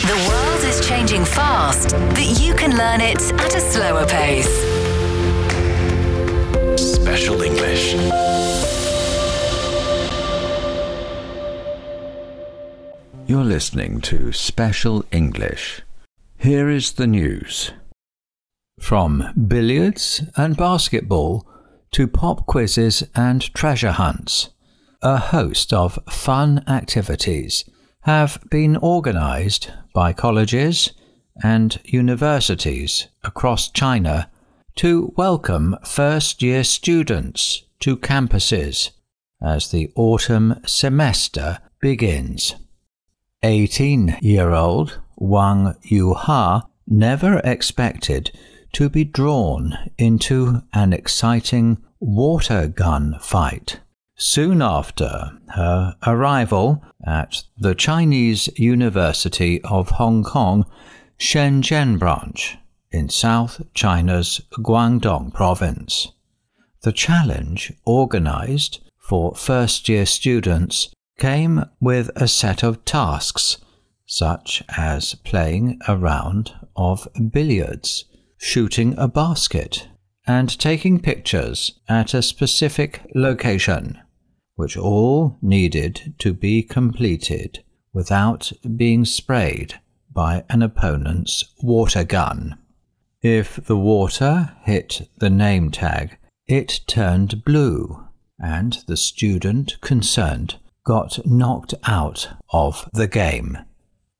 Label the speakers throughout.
Speaker 1: The world is changing fast, but you can learn it at a slower pace.
Speaker 2: Special English.
Speaker 3: You're listening to Special English. Here is the news. From billiards and basketball to pop quizzes and treasure hunts, a host of fun activities have been organised by colleges and universities across China to welcome first year students to campuses as the autumn semester begins. 18 year old Wang Yuha never expected to be drawn into an exciting water gun fight. Soon after her arrival at the Chinese University of Hong Kong Shenzhen branch in South China's Guangdong province. The challenge organized for first year students came with a set of tasks, such as playing a round of billiards, shooting a basket, and taking pictures at a specific location, which all needed to be completed without being sprayed by an opponent's water gun. If the water hit the name tag, it turned blue, and the student concerned got knocked out of the game.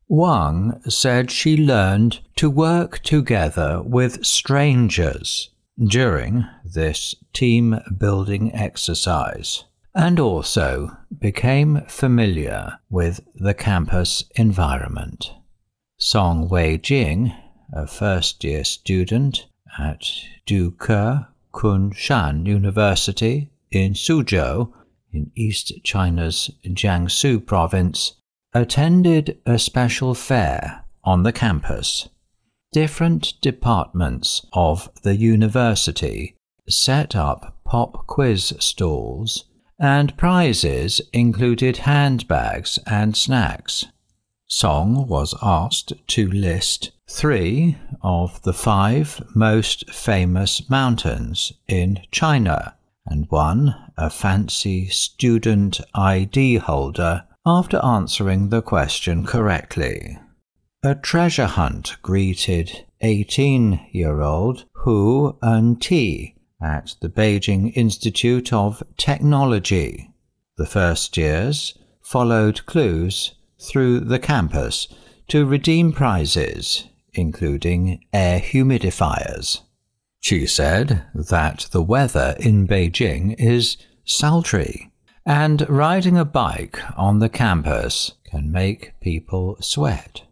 Speaker 3: Wang said she learned to work together with strangers during this team building exercise and also became familiar with the campus environment. Song Wei Jing, a first year student at Duke Kunshan University in Suzhou, in East China's Jiangsu province, attended a special fair on the campus. Different departments of the university set up pop quiz stalls, and prizes included handbags and snacks. Song was asked to list three of the five most famous mountains in China and won a fancy student ID holder after answering the question correctly. A treasure hunt greeted 18 year old Hu En-ti at the Beijing Institute of Technology. The first years followed clues through the campus to redeem prizes, including air humidifiers. She said that the weather in Beijing is sultry, and riding a bike on the campus can make people sweat.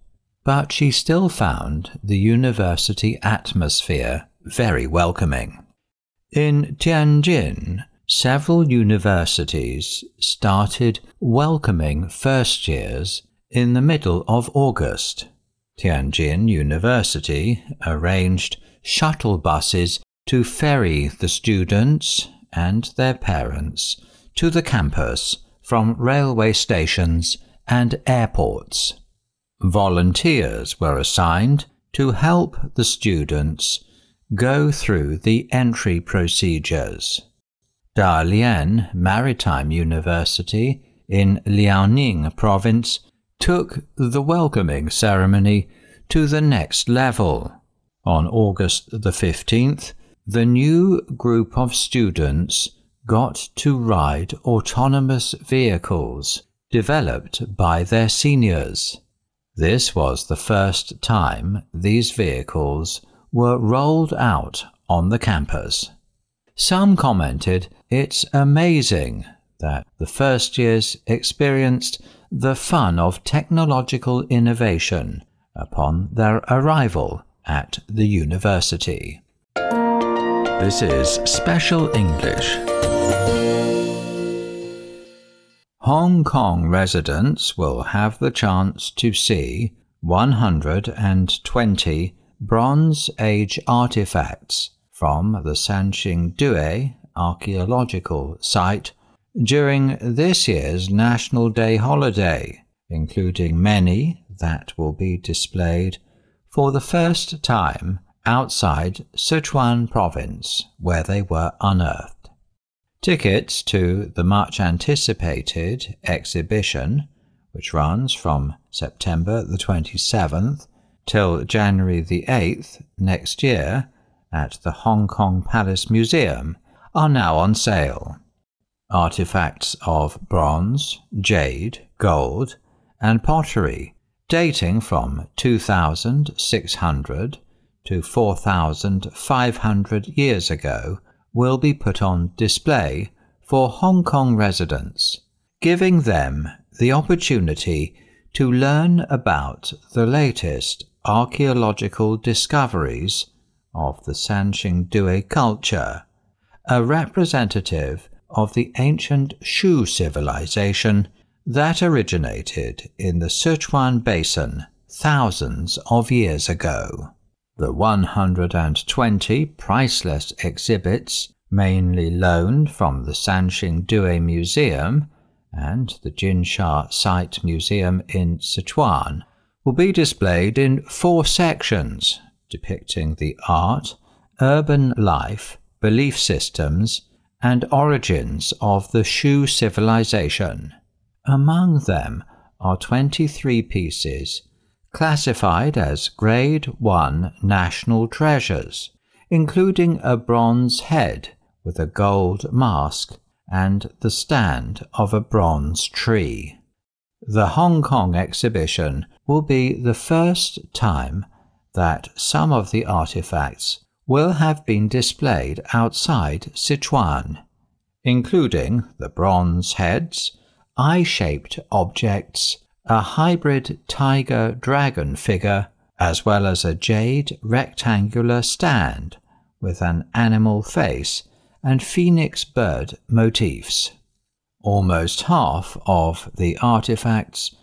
Speaker 3: But she still found the university atmosphere very welcoming. In Tianjin, several universities started welcoming first years in the middle of August. Tianjin University arranged shuttle buses to ferry the students and their parents to the campus from railway stations and airports. Volunteers were assigned to help the students go through the entry procedures. Dalian Maritime University in Liaoning province took the welcoming ceremony to the next level. On August the 15th, the new group of students got to ride autonomous vehicles developed by their seniors. This was the first time these vehicles were rolled out on the campus. Some commented it's amazing that the first years experienced the fun of technological innovation upon their arrival at the university.
Speaker 2: This is Special English.
Speaker 3: Hong Kong residents will have the chance to see 120 Bronze Age artifacts from the Sanxingdui archaeological site during this year's National Day holiday, including many that will be displayed for the first time outside Sichuan province, where they were unearthed. Tickets to the much anticipated exhibition, which runs from September the 27th till January the 8th next year at the Hong Kong Palace Museum, are now on sale. Artifacts of bronze, jade, gold, and pottery dating from 2600 to 4500 years ago will be put on display for Hong Kong residents, giving them the opportunity to learn about the latest archaeological discoveries of the Sanxingdui culture, a representative of the ancient Shu civilization that originated in the Sichuan Basin thousands of years ago. The 120 priceless exhibits, mainly loaned from the Sanxingdui Museum and the Jinsha Site Museum in Sichuan, will be displayed in four sections depicting the art, urban life, belief systems, and origins of the Shu civilization. Among them are 23 pieces classified as Grade 1 National Treasures, including a bronze head with a gold mask and the stand of a bronze tree. The Hong Kong exhibition will be the first time that some of the artifacts will have been displayed outside Sichuan, including the bronze heads, eye shaped objects, a hybrid tiger dragon figure, as well as a jade rectangular stand with an animal face and phoenix bird motifs. Almost half of the artifacts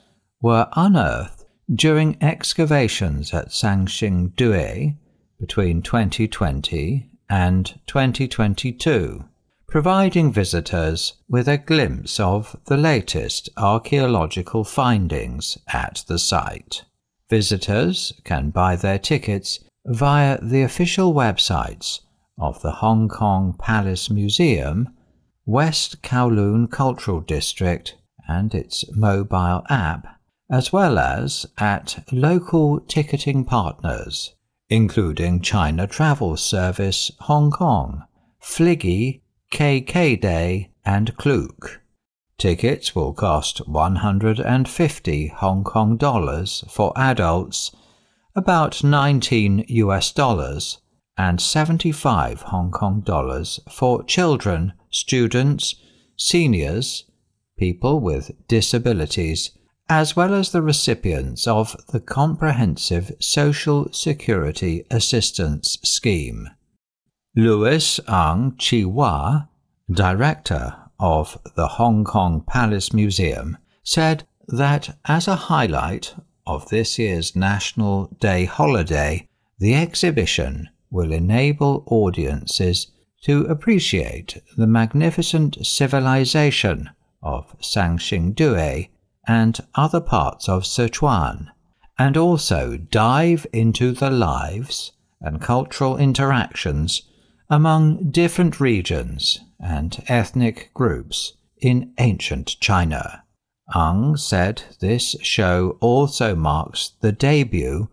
Speaker 3: were unearthed during excavations at Sanxingdui between 2020 and 2022, providing visitors with a glimpse of the latest archaeological findings at the site. Visitors can buy their tickets via the official websites of the Hong Kong Palace Museum, West Kowloon Cultural District, and its mobile app, as well as at local ticketing partners, including China Travel Service Hong Kong, Fliggy, KK Day, and Klook. Tickets will cost 150 Hong Kong dollars for adults, about 19 US dollars and 75 Hong Kong dollars for children, students, seniors, people with disabilities, as well as the recipients of the Comprehensive Social Security Assistance Scheme. Louis Ang Chi Hua, director of the Hong Kong Palace Museum, said that as a highlight of this year's National Day holiday, the exhibition will enable audiences to appreciate the magnificent civilization of Sanxingdui and other parts of Sichuan, and also dive into the lives and cultural interactions among different regions and ethnic groups in ancient China. Ang said this show also marks the debut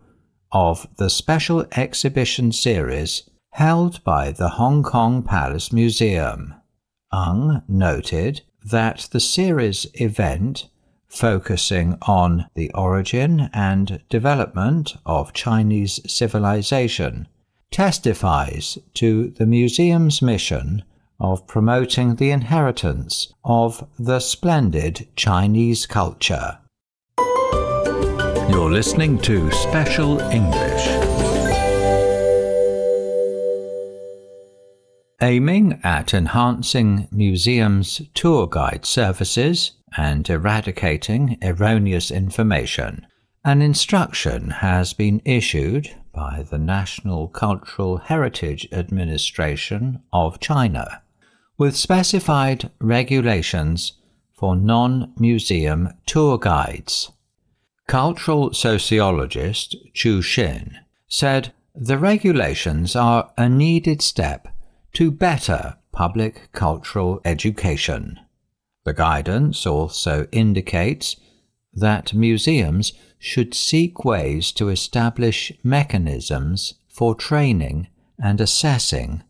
Speaker 3: of the special exhibition series held by the Hong Kong Palace Museum. Ang noted that the series event, focusing on the origin and development of Chinese civilization, testifies to the museum's mission of promoting the inheritance of the splendid Chinese culture.
Speaker 2: You're listening to Special English.
Speaker 3: Aiming at enhancing museums' tour guide services and eradicating erroneous information, an instruction has been issued by the National Cultural Heritage Administration of China, with specified regulations for non museum tour guides cultural sociologist Chu Xin said the regulations are a needed step to better public cultural education. The guidance also indicates that museums should seek ways to establish mechanisms for training and assessing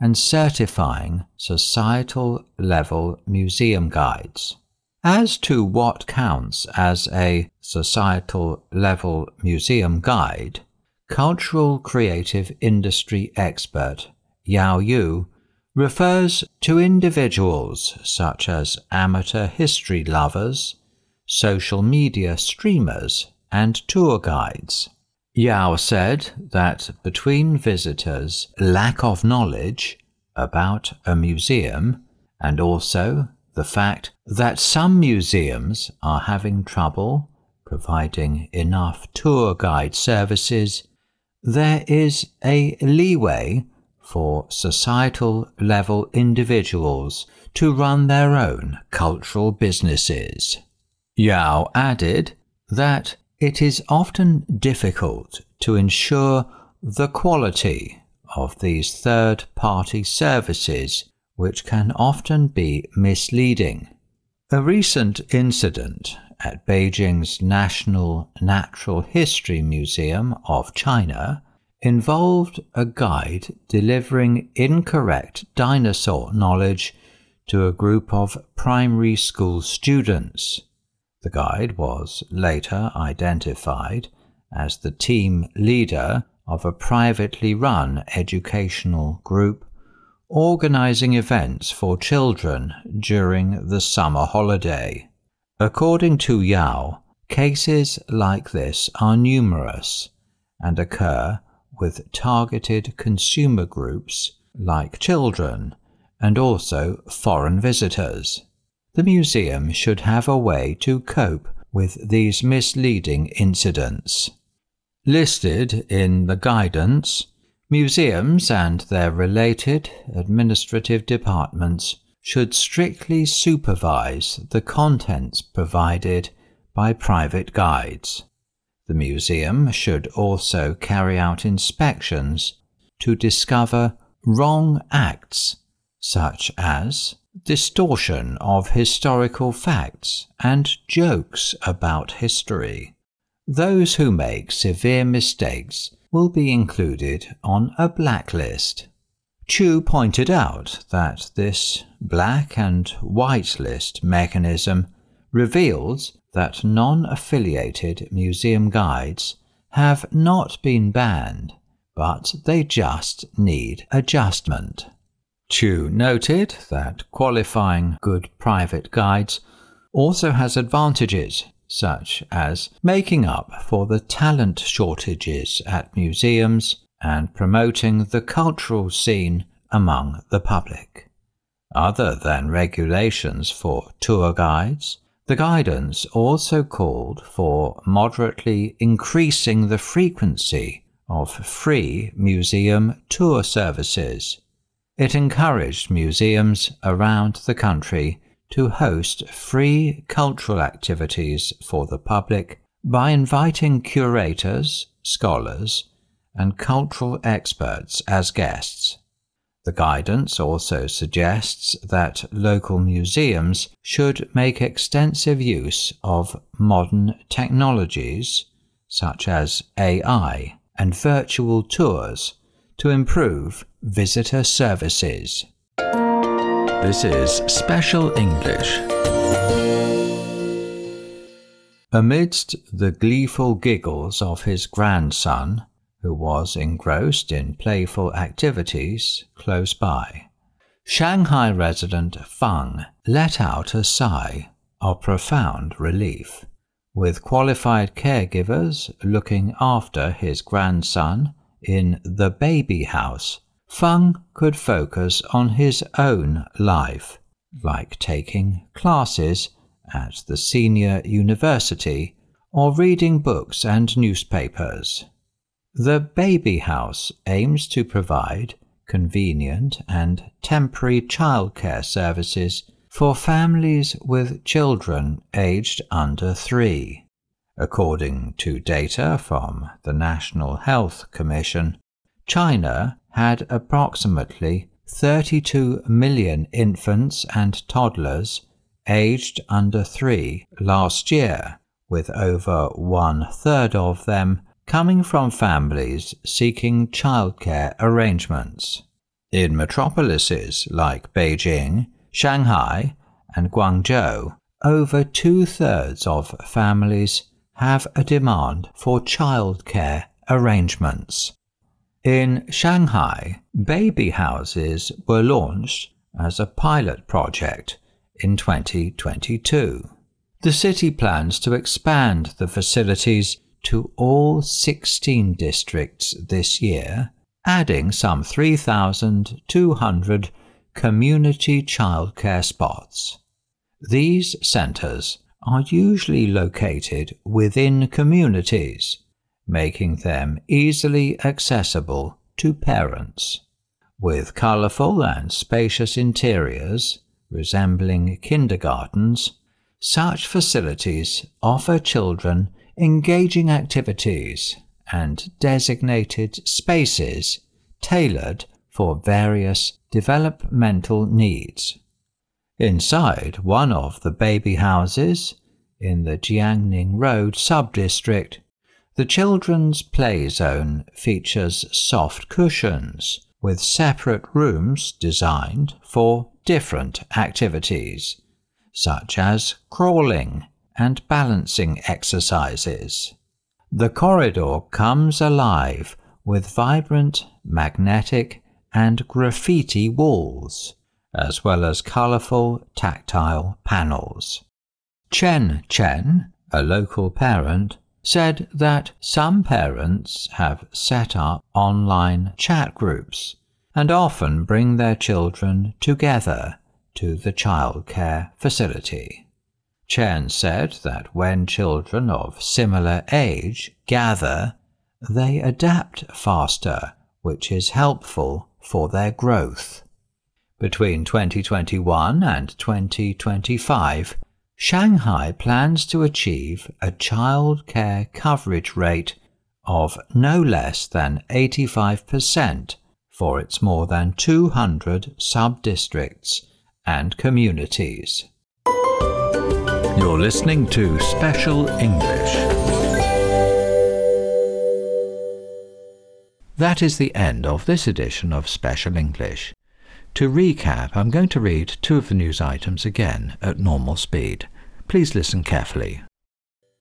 Speaker 3: and certifying societal level museum guides. As to what counts as a societal level museum guide, cultural creative industry expert Yao Yu refers to individuals such as amateur history lovers, social media streamers, and tour guides. Yao said that between visitors' lack of knowledge about a museum and also the fact that some museums are having trouble providing enough tour guide services, there is a leeway for societal level individuals to run their own cultural businesses. Yao added that it is often difficult to ensure the quality of these third party services, which can often be misleading. A recent incident at Beijing's National Natural History Museum of China involved a guide delivering incorrect dinosaur knowledge to a group of primary school students. The guide was later identified as the team leader of a privately run educational group organizing events for children during the summer holiday. According to Yao, cases like this are numerous and occur with targeted consumer groups like children and also foreign visitors. The museum should have a way to cope with these misleading incidents. Listed in the guidance, museums and their related administrative departments should strictly supervise the contents provided by private guides. The museum should also carry out inspections to discover wrong acts, such as distortion of historical facts and jokes about history. Those who make severe mistakes will be included on a blacklist. Chu pointed out that this black and white list mechanism reveals that non affiliated museum guides have not been banned, but they just need adjustment. Chu noted that qualifying good private guides also has advantages such as making up for the talent shortages at museums and promoting the cultural scene among the public. Other than regulations for tour guides, the guidance also called for moderately increasing the frequency of free museum tour services. It encouraged museums around the country to host free cultural activities for the public by inviting curators, scholars, and cultural experts as guests. The guidance also suggests that local museums should make extensive use of modern technologies such as AI and virtual tours to improve visitor services.
Speaker 2: This is Special English.
Speaker 3: Amidst the gleeful giggles of his grandson, who was engrossed in playful activities close by. Shanghai resident Fang let out a sigh of profound relief. With qualified caregivers looking after his grandson in the baby house, Fang could focus on his own life, like taking classes at the senior university or reading books and newspapers. The Baby House aims to provide convenient and temporary childcare services for families with children aged under three. According to data from the National Health Commission, China had approximately 32 million infants and toddlers aged under three last year, with over one third of them coming from families seeking childcare arrangements. In metropolises like Beijing, Shanghai, and Guangzhou, over two thirds of families have a demand for childcare arrangements. In Shanghai, baby houses were launched as a pilot project in 2022. The city plans to expand the facilities to all 16 districts this year, adding some 3,200 community childcare spots. These centres are usually located within communities, making them easily accessible to parents. With colourful and spacious interiors resembling kindergartens, such facilities offer children engaging activities and designated spaces tailored for various developmental needs. Inside one of the baby houses in the Jiangning Road sub-district, the children's play zone features soft cushions with separate rooms designed for different activities, such as crawling and balancing exercises. The corridor comes alive with vibrant magnetic and graffiti walls as well as colorful tactile panels. Chen Chen, a local parent, said that some parents have set up online chat groups and often bring their children together to the childcare facility. Chen said that when children of similar age gather, they adapt faster, which is helpful for their growth. Between 2021 and 2025, Shanghai plans to achieve a child care coverage rate of no less than 85% for its more than 200 sub-districts and communities.
Speaker 2: You're listening to Special English.
Speaker 3: That is the end of this edition of Special English. To recap, I'm going to read two of the news items again at normal speed. Please listen carefully.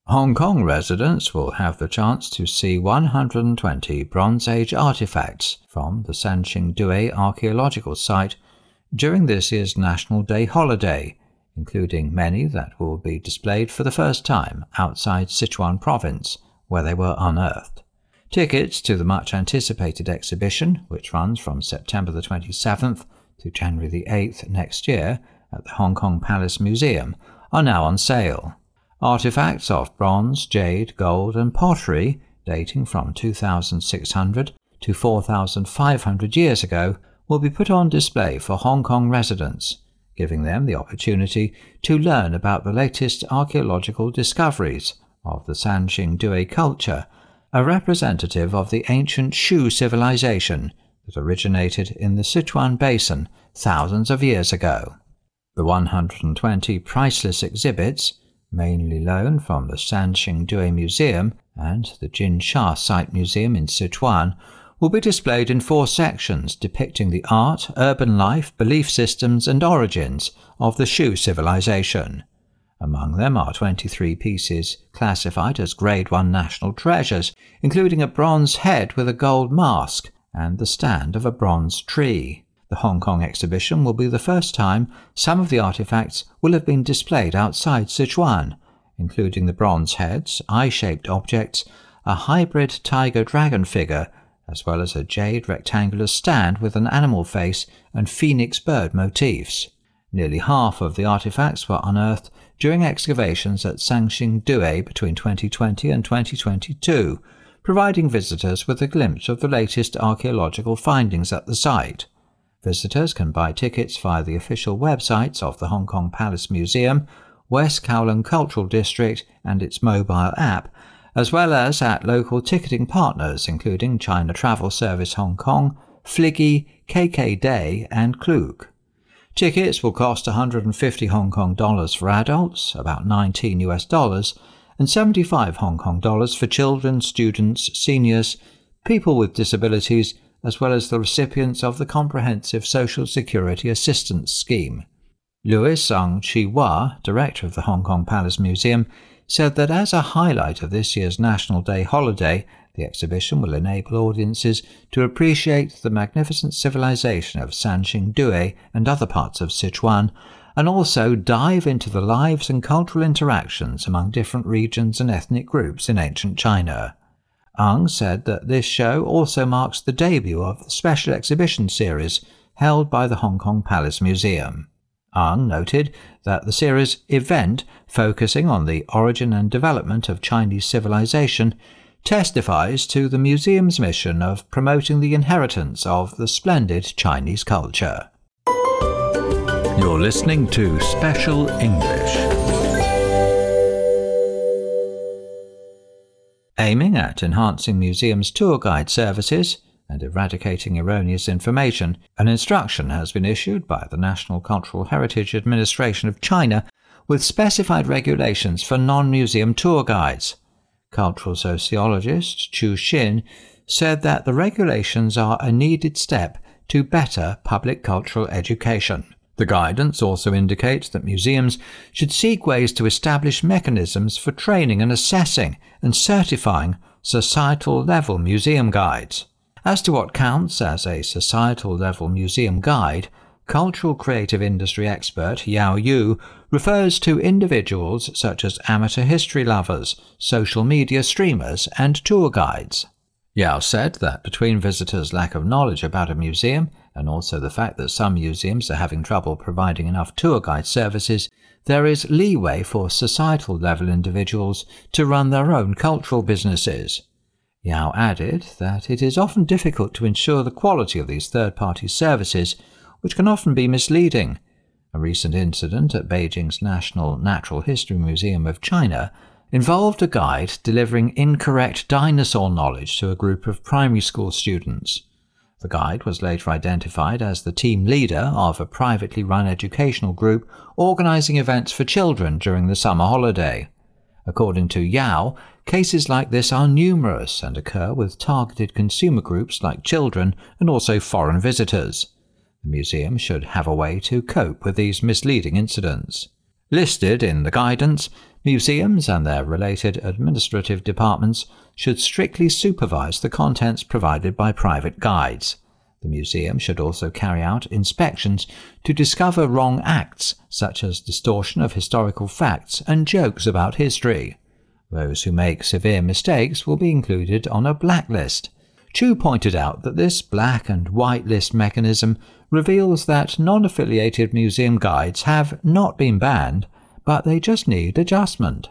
Speaker 3: Hong Kong residents will have the chance to see 120 Bronze Age artifacts from the Dui archaeological site during this year's National Day holiday, including many that will be displayed for the first time outside Sichuan province, where they were unearthed. Tickets to the much anticipated exhibition, which runs from September the 27th to January the 8th next year at the Hong Kong Palace Museum, are now on sale. Artifacts of bronze, jade, gold, and pottery dating from 2600 to 4500 years ago will be put on display for Hong Kong residents, giving them the opportunity to learn about the latest archaeological discoveries of the Sanxingdui culture, a representative of the ancient Shu civilization that originated in the Sichuan Basin thousands of years ago. The 120 priceless exhibits, mainly loaned from the Sanxing Museum and the Jinsha Site Museum in Sichuan, will be displayed in four sections depicting the art, urban life, belief systems, and origins of the Shu civilization. Among them are 23 pieces classified as Grade 1 national treasures, including a bronze head with a gold mask and the stand of a bronze tree. The Hong Kong exhibition will be the first time some of the artifacts will have been displayed outside Sichuan, including the bronze heads, eye shaped objects, a hybrid tiger dragon figure, as well as a jade rectangular stand with an animal face and phoenix bird motifs. Nearly half of the artifacts were unearthed during excavations at Sanxingdui between 2020 and 2022 providing visitors with a glimpse of the latest archaeological findings at the site. Visitors can buy tickets via the official websites of the Hong Kong Palace Museum West Kowloon Cultural District and its mobile app, as well as at local ticketing partners including China Travel Service Hong Kong, Fliggy, KK Day, and Klook. Tickets will cost 150 Hong Kong dollars for adults, about 19 US dollars, and 75 Hong Kong dollars for children, students, seniors, people with disabilities, as well as the recipients of the Comprehensive Social Security Assistance Scheme. Louis Ang Chi Hua, director of the Hong Kong Palace Museum, said that as a highlight of this year's National Day holiday, the exhibition will enable audiences to appreciate the magnificent civilization of Sanxingdui and other parts of Sichuan, and also dive into the lives and cultural interactions among different regions and ethnic groups in ancient China. Ang said that this show also marks the debut of the special exhibition series held by the Hong Kong Palace Museum. Ang noted that the series Event, focusing on the origin and development of Chinese civilization, testifies to the museum's mission of promoting the inheritance of the splendid Chinese culture.
Speaker 2: You're listening to Special English.
Speaker 3: Aiming at enhancing museums' tour guide services and eradicating erroneous information, an instruction has been issued by the National Cultural Heritage Administration of China with specified regulations for non museum tour guides. Cultural sociologist Chu Xin said that the regulations are a needed step to better public cultural education. The guidance also indicates that museums should seek ways to establish mechanisms for training and assessing and certifying societal level museum guides. As to what counts as a societal level museum guide, cultural creative industry expert Yao Yu refers to individuals such as amateur history lovers, social media streamers, and tour guides. Yao said that between visitors' lack of knowledge about a museum and also the fact that some museums are having trouble providing enough tour guide services, there is leeway for societal level individuals to run their own cultural businesses. Yao added that it is often difficult to ensure the quality of these third party services, which can often be misleading a recent incident at Beijing's National Natural History Museum of China involved a guide delivering incorrect dinosaur knowledge to a group of primary school students. The guide was later identified as the team leader of a privately run educational group organizing events for children during the summer holiday. According to Yao, cases like this are numerous and occur with targeted consumer groups like children and also foreign visitors. The museum should have a way to cope with these misleading incidents. Listed in the guidance, museums and their related administrative departments should strictly supervise the contents provided by private guides. The museum should also carry out inspections to discover wrong acts, such as distortion of historical facts and jokes about history. Those who make severe mistakes will be included on a blacklist. Chu pointed out that this black and white list mechanism reveals that non affiliated museum guides have not been banned, but they just need adjustment.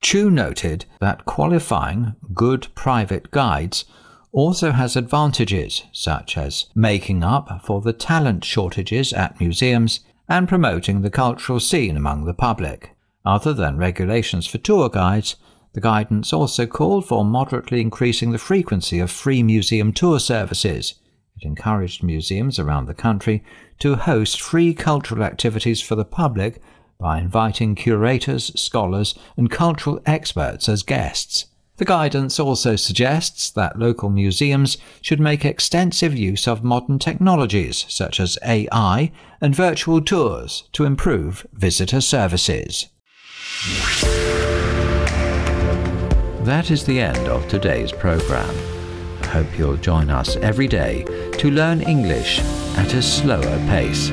Speaker 3: Chu noted that qualifying good private guides also has advantages such as making up for the talent shortages at museums and promoting the cultural scene among the public. Other than regulations for tour guides, the guidance also called for moderately increasing the frequency of free museum tour services it encouraged museums around the country to host free cultural activities for the public by inviting curators, scholars, and cultural experts as guests. The guidance also suggests that local museums should make extensive use of modern technologies such as AI and virtual tours to improve visitor services. That is the end of today's program. Hope you'll join us every day to learn English at a slower pace.